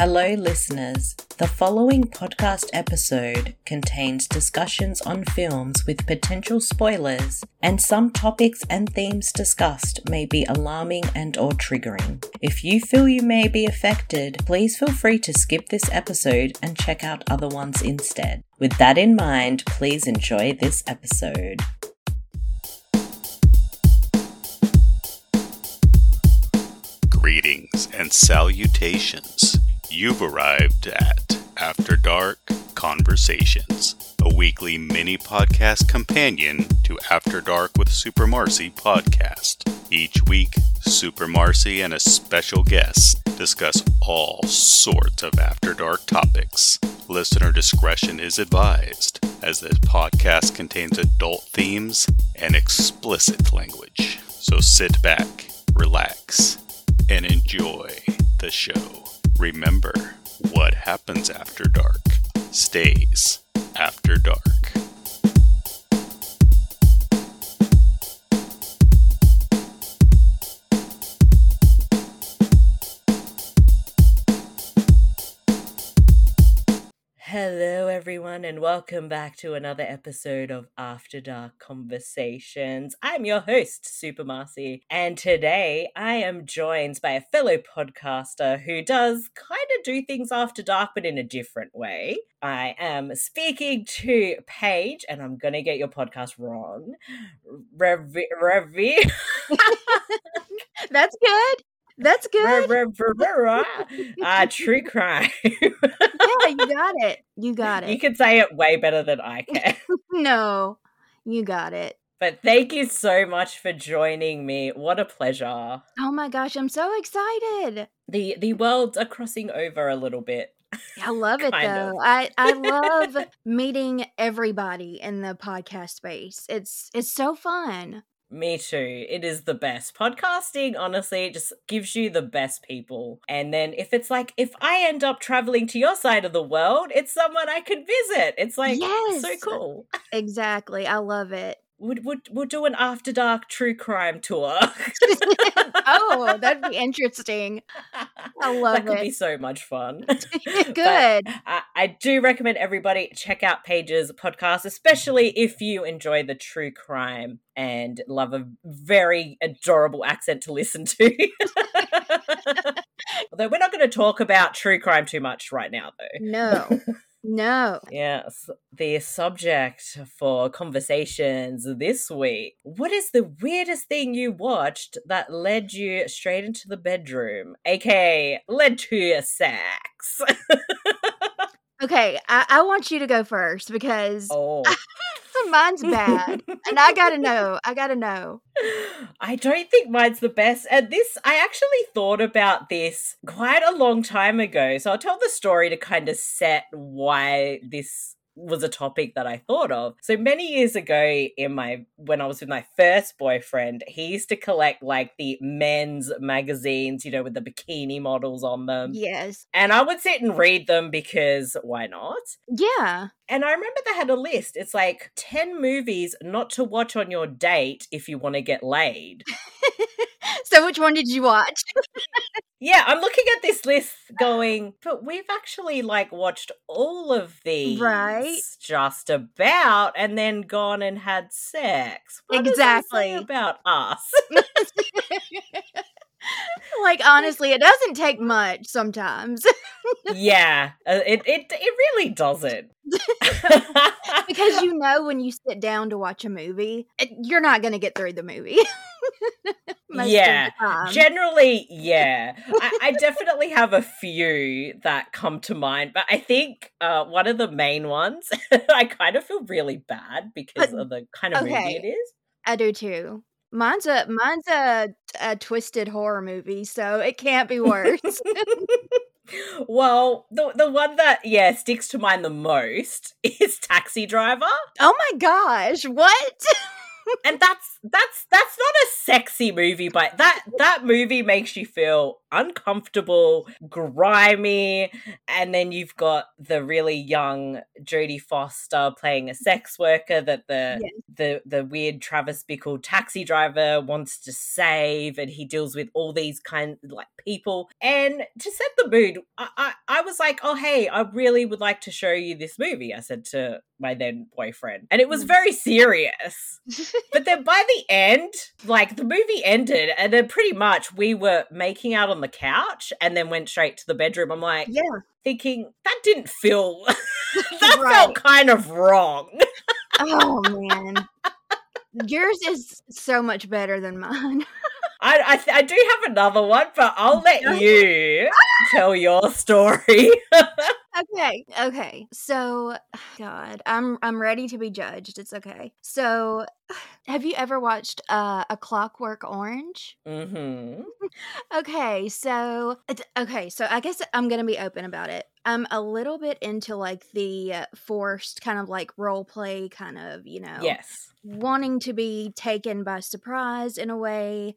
Hello, listeners. The following podcast episode contains discussions on films with potential spoilers, and some topics and themes discussed may be alarming and or triggering. If you feel you may be affected, please feel free to skip this episode and check out other ones instead. With that in mind, please enjoy this episode. Greetings and salutations. You've arrived at After Dark Conversations, a weekly mini podcast companion to After Dark with Super Marcey podcast. Each week, Super Marcey and a special guest discuss all sorts of After Dark topics. Listener discretion is advised, as this podcast contains adult themes and explicit language. So sit back, relax, and enjoy the show. Remember, what happens after dark stays after dark. Everyone, and welcome back to another episode of After Dark Conversations. I'm your host, Super Marcey, and today I am joined by a fellow podcaster who does kind of do things after dark, but in a different way. I am speaking to Paige, and I'm going to get your podcast wrong. Revi. Revi. That's good. That's good. uh, true crime. yeah, you got it. You got it. You can say it way better than I can. no, you got it. But thank you so much for joining me. What a pleasure. Oh my gosh, I'm so excited. The the worlds are crossing over a little bit. I love it though. Of. I I love meeting everybody in the podcast space. It's it's so fun. Me too. It is the best. Podcasting, honestly, it just gives you the best people. And then if it's like, if I end up traveling to your side of the world, it's someone I could visit. It's like yes, so cool. exactly. I love it. Would would we'll do an after dark true crime tour. oh, that'd be interesting. I love that could it. be so much fun. Good. I, I, do recommend everybody check out Paige's podcast, especially if you enjoy the true crime and love a very adorable accent to listen to. Although we're not going to talk about true crime too much right now, though. No. No. Yes. The subject for conversations this week. What is the weirdest thing you watched that led you straight into the bedroom, aka led to your sex? okay, I-, I want you to go first because oh. mine's bad. and I gotta know. I gotta know. I don't think mine's the best. And this, I actually thought about this quite a long time ago. So I'll tell the story to kind of set why this was a topic that I thought of. So many years ago in my when I was with my first boyfriend, he used to collect like the men's magazines, you know, with the bikini models on them. Yes. And I would sit and read them because why not? Yeah. And I remember they had a list. It's like 10 movies not to watch on your date if you want to get laid. so which one did you watch? yeah, I'm looking at this list going, but we've actually like watched all of these right just about and then gone and had sex. What exactly about us. like honestly, it doesn't take much sometimes. yeah, uh, it it it really doesn't. because you know when you sit down to watch a movie, it, you're not going to get through the movie. yeah, generally, yeah. I, I, definitely have a few that come to mind, but I think uh, one of the main ones, I kind of feel really bad because but, of the kind of okay. movie it is. I do too. Mine's a mine's a, a twisted horror movie, so it can't be worse. well, the the one that yeah sticks to mind the most is Taxi Driver. Oh my gosh, what? and that's that's that's not a sexy movie, but that that movie makes you feel uncomfortable, grimy, and then you've got the really young Jodie Foster playing a sex worker that the yes. the the weird Travis Bickle taxi driver wants to save, and he deals with all these kind like people. And to set the mood, I, I, I was like, oh hey, I really would like to show you this movie. I said to my then boyfriend, and it was mm. very serious. but then by the end, like the movie ended, and then pretty much we were making out on the couch, and then went straight to the bedroom. I'm like, yeah, thinking that didn't feel that right. felt kind of wrong. oh man. Yours is so much better than mine. I, I, I do have another one, but I'll let you tell your story. okay, okay. So, God, I'm I'm ready to be judged. It's okay. So, have you ever watched uh, a Clockwork Orange? Mm-hmm. okay, so okay, so I guess I'm gonna be open about it. I'm a little bit into like the uh, forced kind of like role play kind of, you know. Yes wanting to be taken by surprise in a way.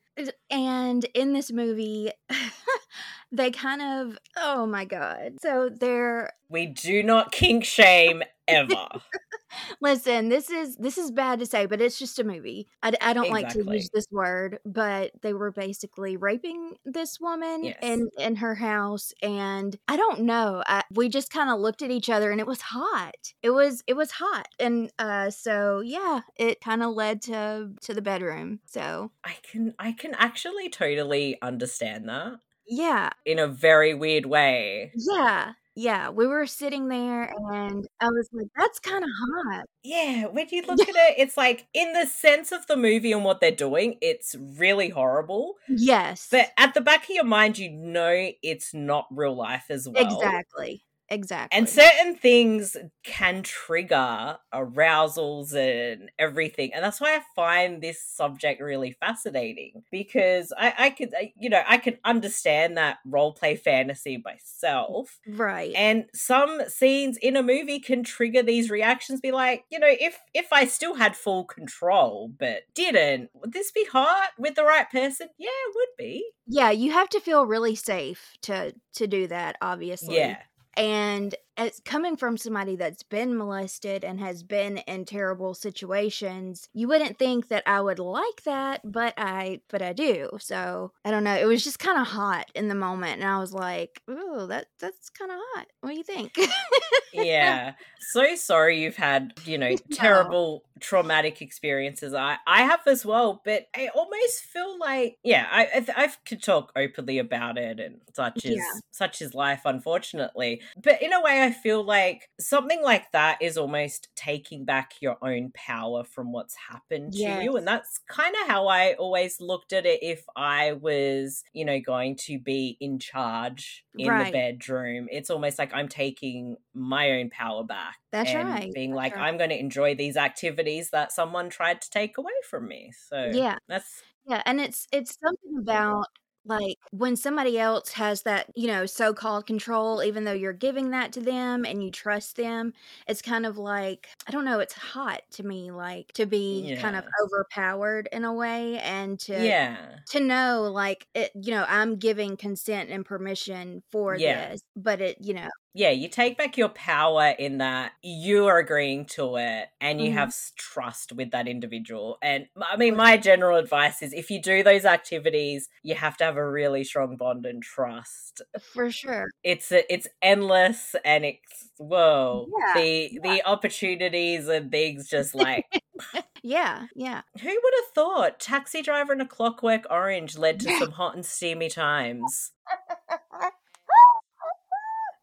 And in this movie, they kind of, oh my God. So they're. We do not kink shame ever. Listen, this is this is bad to say, but it's just a movie. I, I don't exactly. like to use this word, but they were basically raping this woman yes. in in her house, and I don't know. I, we just kind of looked at each other, and it was hot. It was it was hot, and uh, so yeah, it kind of led to to the bedroom. So I can I can actually totally understand that. Yeah. In a very weird way. Yeah. Yeah, we were sitting there and I was like, that's kind of hot. Yeah, when you look at it, it's like in the sense of the movie and what they're doing, it's really horrible. Yes. But at the back of your mind, you know it's not real life as well. Exactly. Exactly. And certain things can trigger arousals and everything. And that's why I find this subject really fascinating because I, I could, you know, I can understand that role play fantasy myself. Right. And some scenes in a movie can trigger these reactions, be like, you know, if if I still had full control but didn't, would this be hot with the right person? Yeah, it would be. Yeah, you have to feel really safe to to do that, obviously. Yeah. And as coming from somebody that's been molested and has been in terrible situations, you wouldn't think that I would like that, but I but I do. So I don't know. It was just kind of hot in the moment, and I was like, "Ooh, that that's kind of hot. What do you think?" yeah. So sorry you've had you know terrible traumatic experiences. I I have as well, but I almost feel like yeah, I I, I could talk openly about it, and such is yeah. such is life, unfortunately. But in a way, I feel like something like that is almost taking back your own power from what's happened yes. to you. And that's kind of how I always looked at it if I was, you know, going to be in charge in right. the bedroom. It's almost like I'm taking my own power back. That's and right. Being that's like, right. I'm going to enjoy these activities that someone tried to take away from me. So yeah, that's yeah, and it's it's something about like when somebody else has that, you know, so called control, even though you're giving that to them and you trust them, it's kind of like, I don't know, it's hot to me, like to be kind of overpowered in a way and to, Yeah. to know like it, you know, I'm giving consent and permission for Yeah. this, but it, you know, yeah, you take back your power in that you are agreeing to it and you Mhm. have trust with that individual. And I mean, my general advice is if you do those activities, you have to have a really strong bond and trust. for sure. It's it's endless and it's whoa, Yeah. the the opportunities and things just like Yeah. Yeah. who would have thought Taxi Driver and a Clockwork Orange led to some hot and steamy times.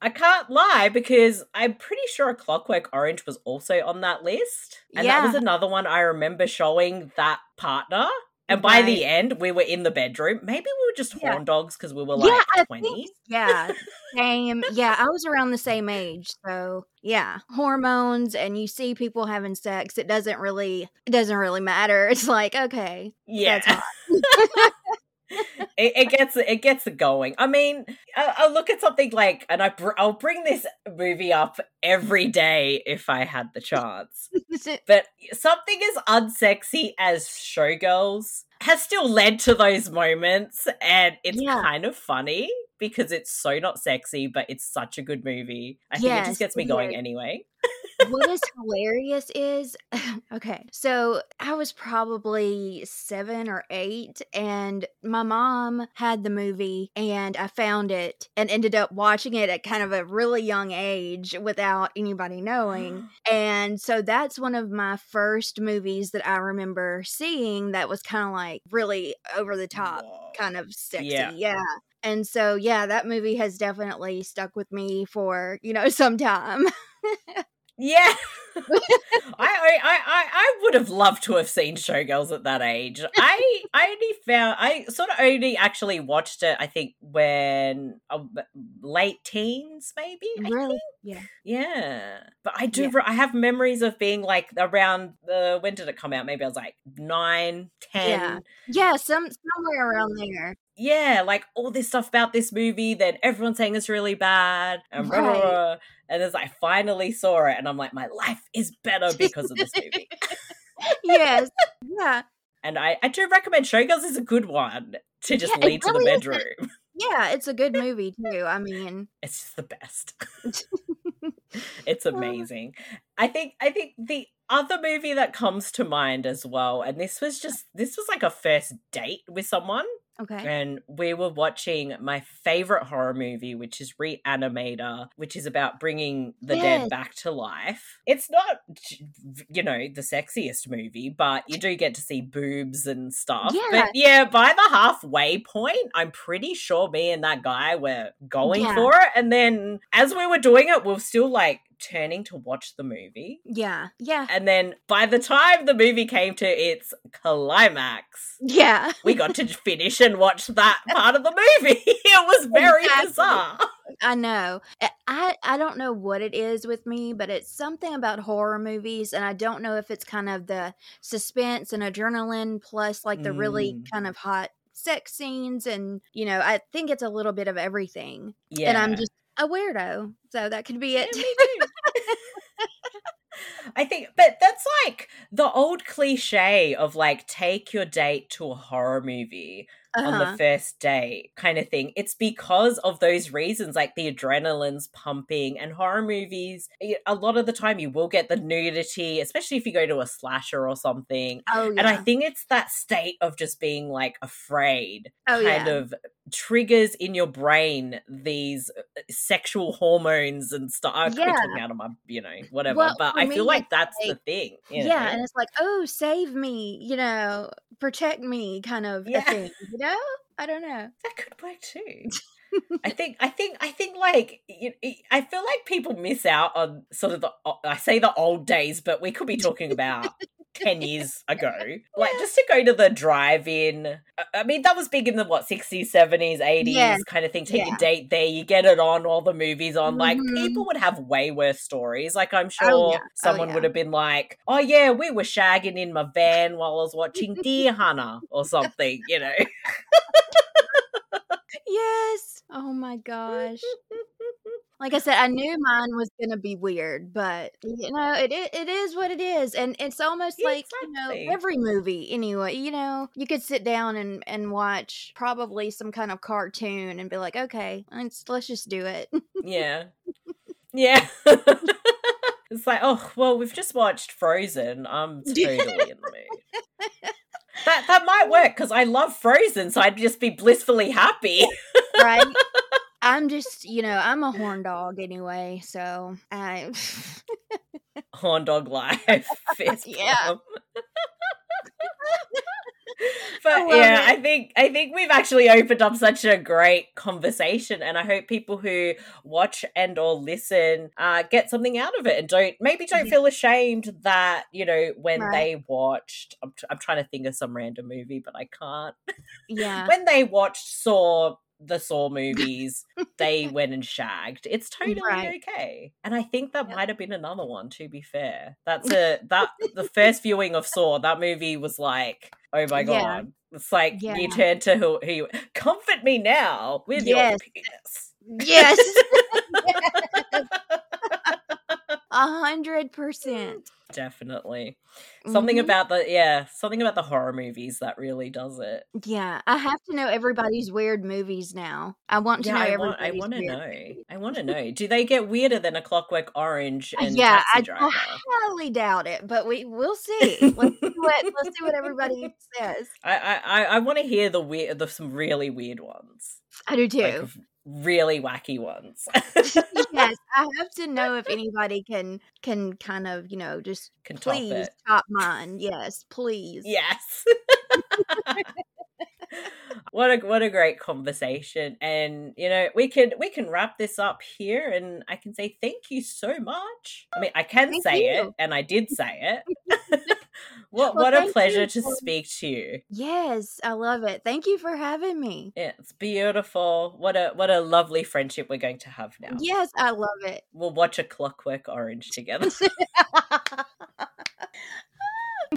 I can't lie because I'm pretty sure Clockwork Orange was also on that list. And that was another one I remember showing that partner. And by the end, we were in the bedroom. Maybe we were just Yeah. horn dogs because we were like I 20. think yeah, same. Yeah, I was around the same age, so yeah, hormones and you see people having sex, it doesn't really it doesn't really matter. It's like, okay, Yeah. it, it gets it gets it going. I mean, I, I look at something like, and I br- I'll bring this movie up every day if I had the chance. But something as unsexy as Showgirls, has still led to those moments and it's yeah. kind of funny because it's so not sexy, but it's such a good movie. I think yes, it just gets me going anyway what is hilarious is okay, so I was probably seven or eight, and my mom had the movie, and I found it and ended up watching it at kind of a really young age without anybody knowing. and so that's one of my first movies that I remember seeing that was kind of like really over the top, Whoa. kind of sexy. Yeah. yeah. And so, yeah, that movie has definitely stuck with me for, you know, some time. Yeah. I, I, I, I would have loved to have seen Showgirls at that age. I, I only found, I sort of only actually watched it, I think, when uh, late teens, maybe. Really? Yeah. Yeah. But I do, yeah. I have memories of being like around the, when did it come out? Maybe I was like nine, ten. Yeah. Yeah, some, somewhere around there yeah, like all this stuff about this movie that everyone's saying is really bad, and blah, blah, blah. and as I finally saw it, and I'm like, my life is better because of this movie. yes, yeah. And I, I do recommend Showgirls is a good one to just yeah, lead really to the bedroom. Yeah, it's a good movie too. I mean, it's just the best. it's amazing. I think I think the other movie that comes to mind as well, and this was just this was like a first date with someone. Okay. And we were watching my favorite horror movie, which is Reanimator, which is about bringing the yes. dead back to life. It's not, you know, the sexiest movie, but you do get to see boobs and stuff. Yeah. But yeah, by the halfway point, I'm pretty sure me and that guy were going yeah. for it. And then as we were doing it, we are still like, turning to watch the movie. Yeah. Yeah. And then by the time the movie came to its climax, yeah. we got to finish and watch that part of the movie. it was very exactly. bizarre. I know. I I don't know what it is with me, but it's something about horror movies and I don't know if it's kind of the suspense and adrenaline plus like the mm. really kind of hot sex scenes and you know, I think it's a little bit of everything. Yeah. And I'm just a weirdo. So that could be it. Yeah, I think, but that's like the old cliche of like take your date to a horror movie uh-huh. on the uh-huh. first date kind of thing. It's because of those reasons, like the adrenaline's pumping and horror movies. A lot of the time, you will get the nudity, especially if you go to a slasher or something. Oh, yeah. And I think it's that state of just being like afraid, oh, kind yeah. of triggers in your brain these uh, sexual hormones and stuff. I could yeah. talking out of my, you know, whatever. Well, but I feel like that's like, the thing. yeah, know? and it's like, oh, save me, you know, protect me, kind of yeah. thing. You know, I don't know. That could work too. I think I think I think like you, I feel like people miss out on sort of the I say the old days, but we could be talking about 10 years ago. Like just to go to the drive-in. I mean, that was big in the what 60s, 70s, 80s yes. kind of thing. Take yeah. a date there, you get it on all the movies on. Mm-hmm. Like people would have way worse stories. Like I'm oh, sure oh, yeah. someone oh, yeah. would have been like, "Oh yeah, we were shagging in my van while I was watching Deer Hunter or something," you know. yes. Oh my gosh. Like I said, I knew mine was gonna be weird, but you know, it it is what it is, and it's almost like you know every movie anyway. You know, you could sit down and and watch probably some kind of cartoon and be like, okay, let's let's just do it. Yeah, yeah. it's like, oh well, we've just watched Frozen. I'm totally in the mood. That that might work because I love Frozen, so I'd just be blissfully happy. right. I'm just, you know, I'm a horn dog anyway, so I horn dog life. yeah. but I yeah, it. I think I think we've actually opened up such a great conversation, and I hope people who watch and or listen uh, get something out of it, and don't maybe don't feel ashamed that you know when right. they watched. I'm, t- I'm trying to think of some random movie, but I can't. Yeah, when they watched Saw the Saw movies, they went and shagged. It's totally right. okay. And I think that yep. might have been another one, to be fair. That's a that the first viewing of Saw, that movie was like, oh my god. Yeah. It's like yeah. you turn to who, who you comfort me now with yes. your penis. Yes. A hundred percent. Definitely. Something mm-hmm. about the yeah, something about the horror movies that really does it. Yeah, I have to know everybody's weird movies now. I want to yeah, know I want, I want to know. Movies. I want to know. Do they get weirder than a Clockwork Orange uh, and yeah, Taxi I, I highly doubt it, but we we'll see. let's see what let's see what everybody says. I I I want to hear the weird, the some really weird ones. I do too. Like, really wacky ones. yes, I have to know if anybody can can kind of you know just can please top, top mine. Yes, please. Yes. what a what a great conversation and you know we can we can wrap this up here and i can say thank you so much i mean i can thank say you. it and i did say it what well, what a pleasure to for... speak to you. Yes, I love it. Thank you for having me. It's beautiful. What a what a lovely friendship we're going to have now. Yes, I love it. We'll watch a Clockwork Orange together.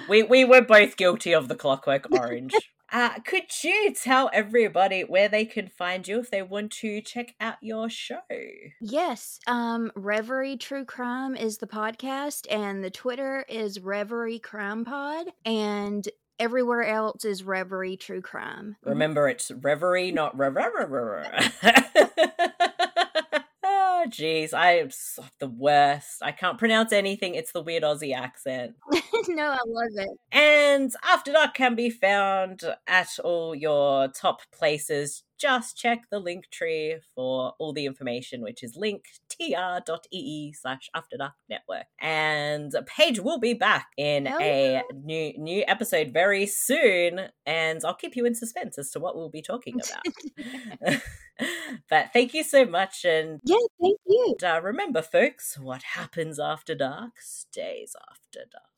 we we were both guilty of the Clockwork Orange. Uh, could you tell everybody where they can find you if they want to check out your show? Yes. Um, Reverie True Crime is the podcast, and the Twitter is Reverie Crime Pod, and everywhere else is Reverie True Crime. Mm-hmm. Remember, it's Reverie, not Reverie. Oh, jeez, I am the worst. I can't pronounce anything. It's the weird Aussie accent. no, I love it. And After Dark can be found at all your top places just check the link tree for all the information, which is linktr.ee slash after dark network. And Paige will be back in oh, a yeah. new new episode very soon, and I'll keep you in suspense as to what we'll be talking about. but thank you so much, and yeah, thank you. And, uh, remember, folks, what happens after dark stays after dark.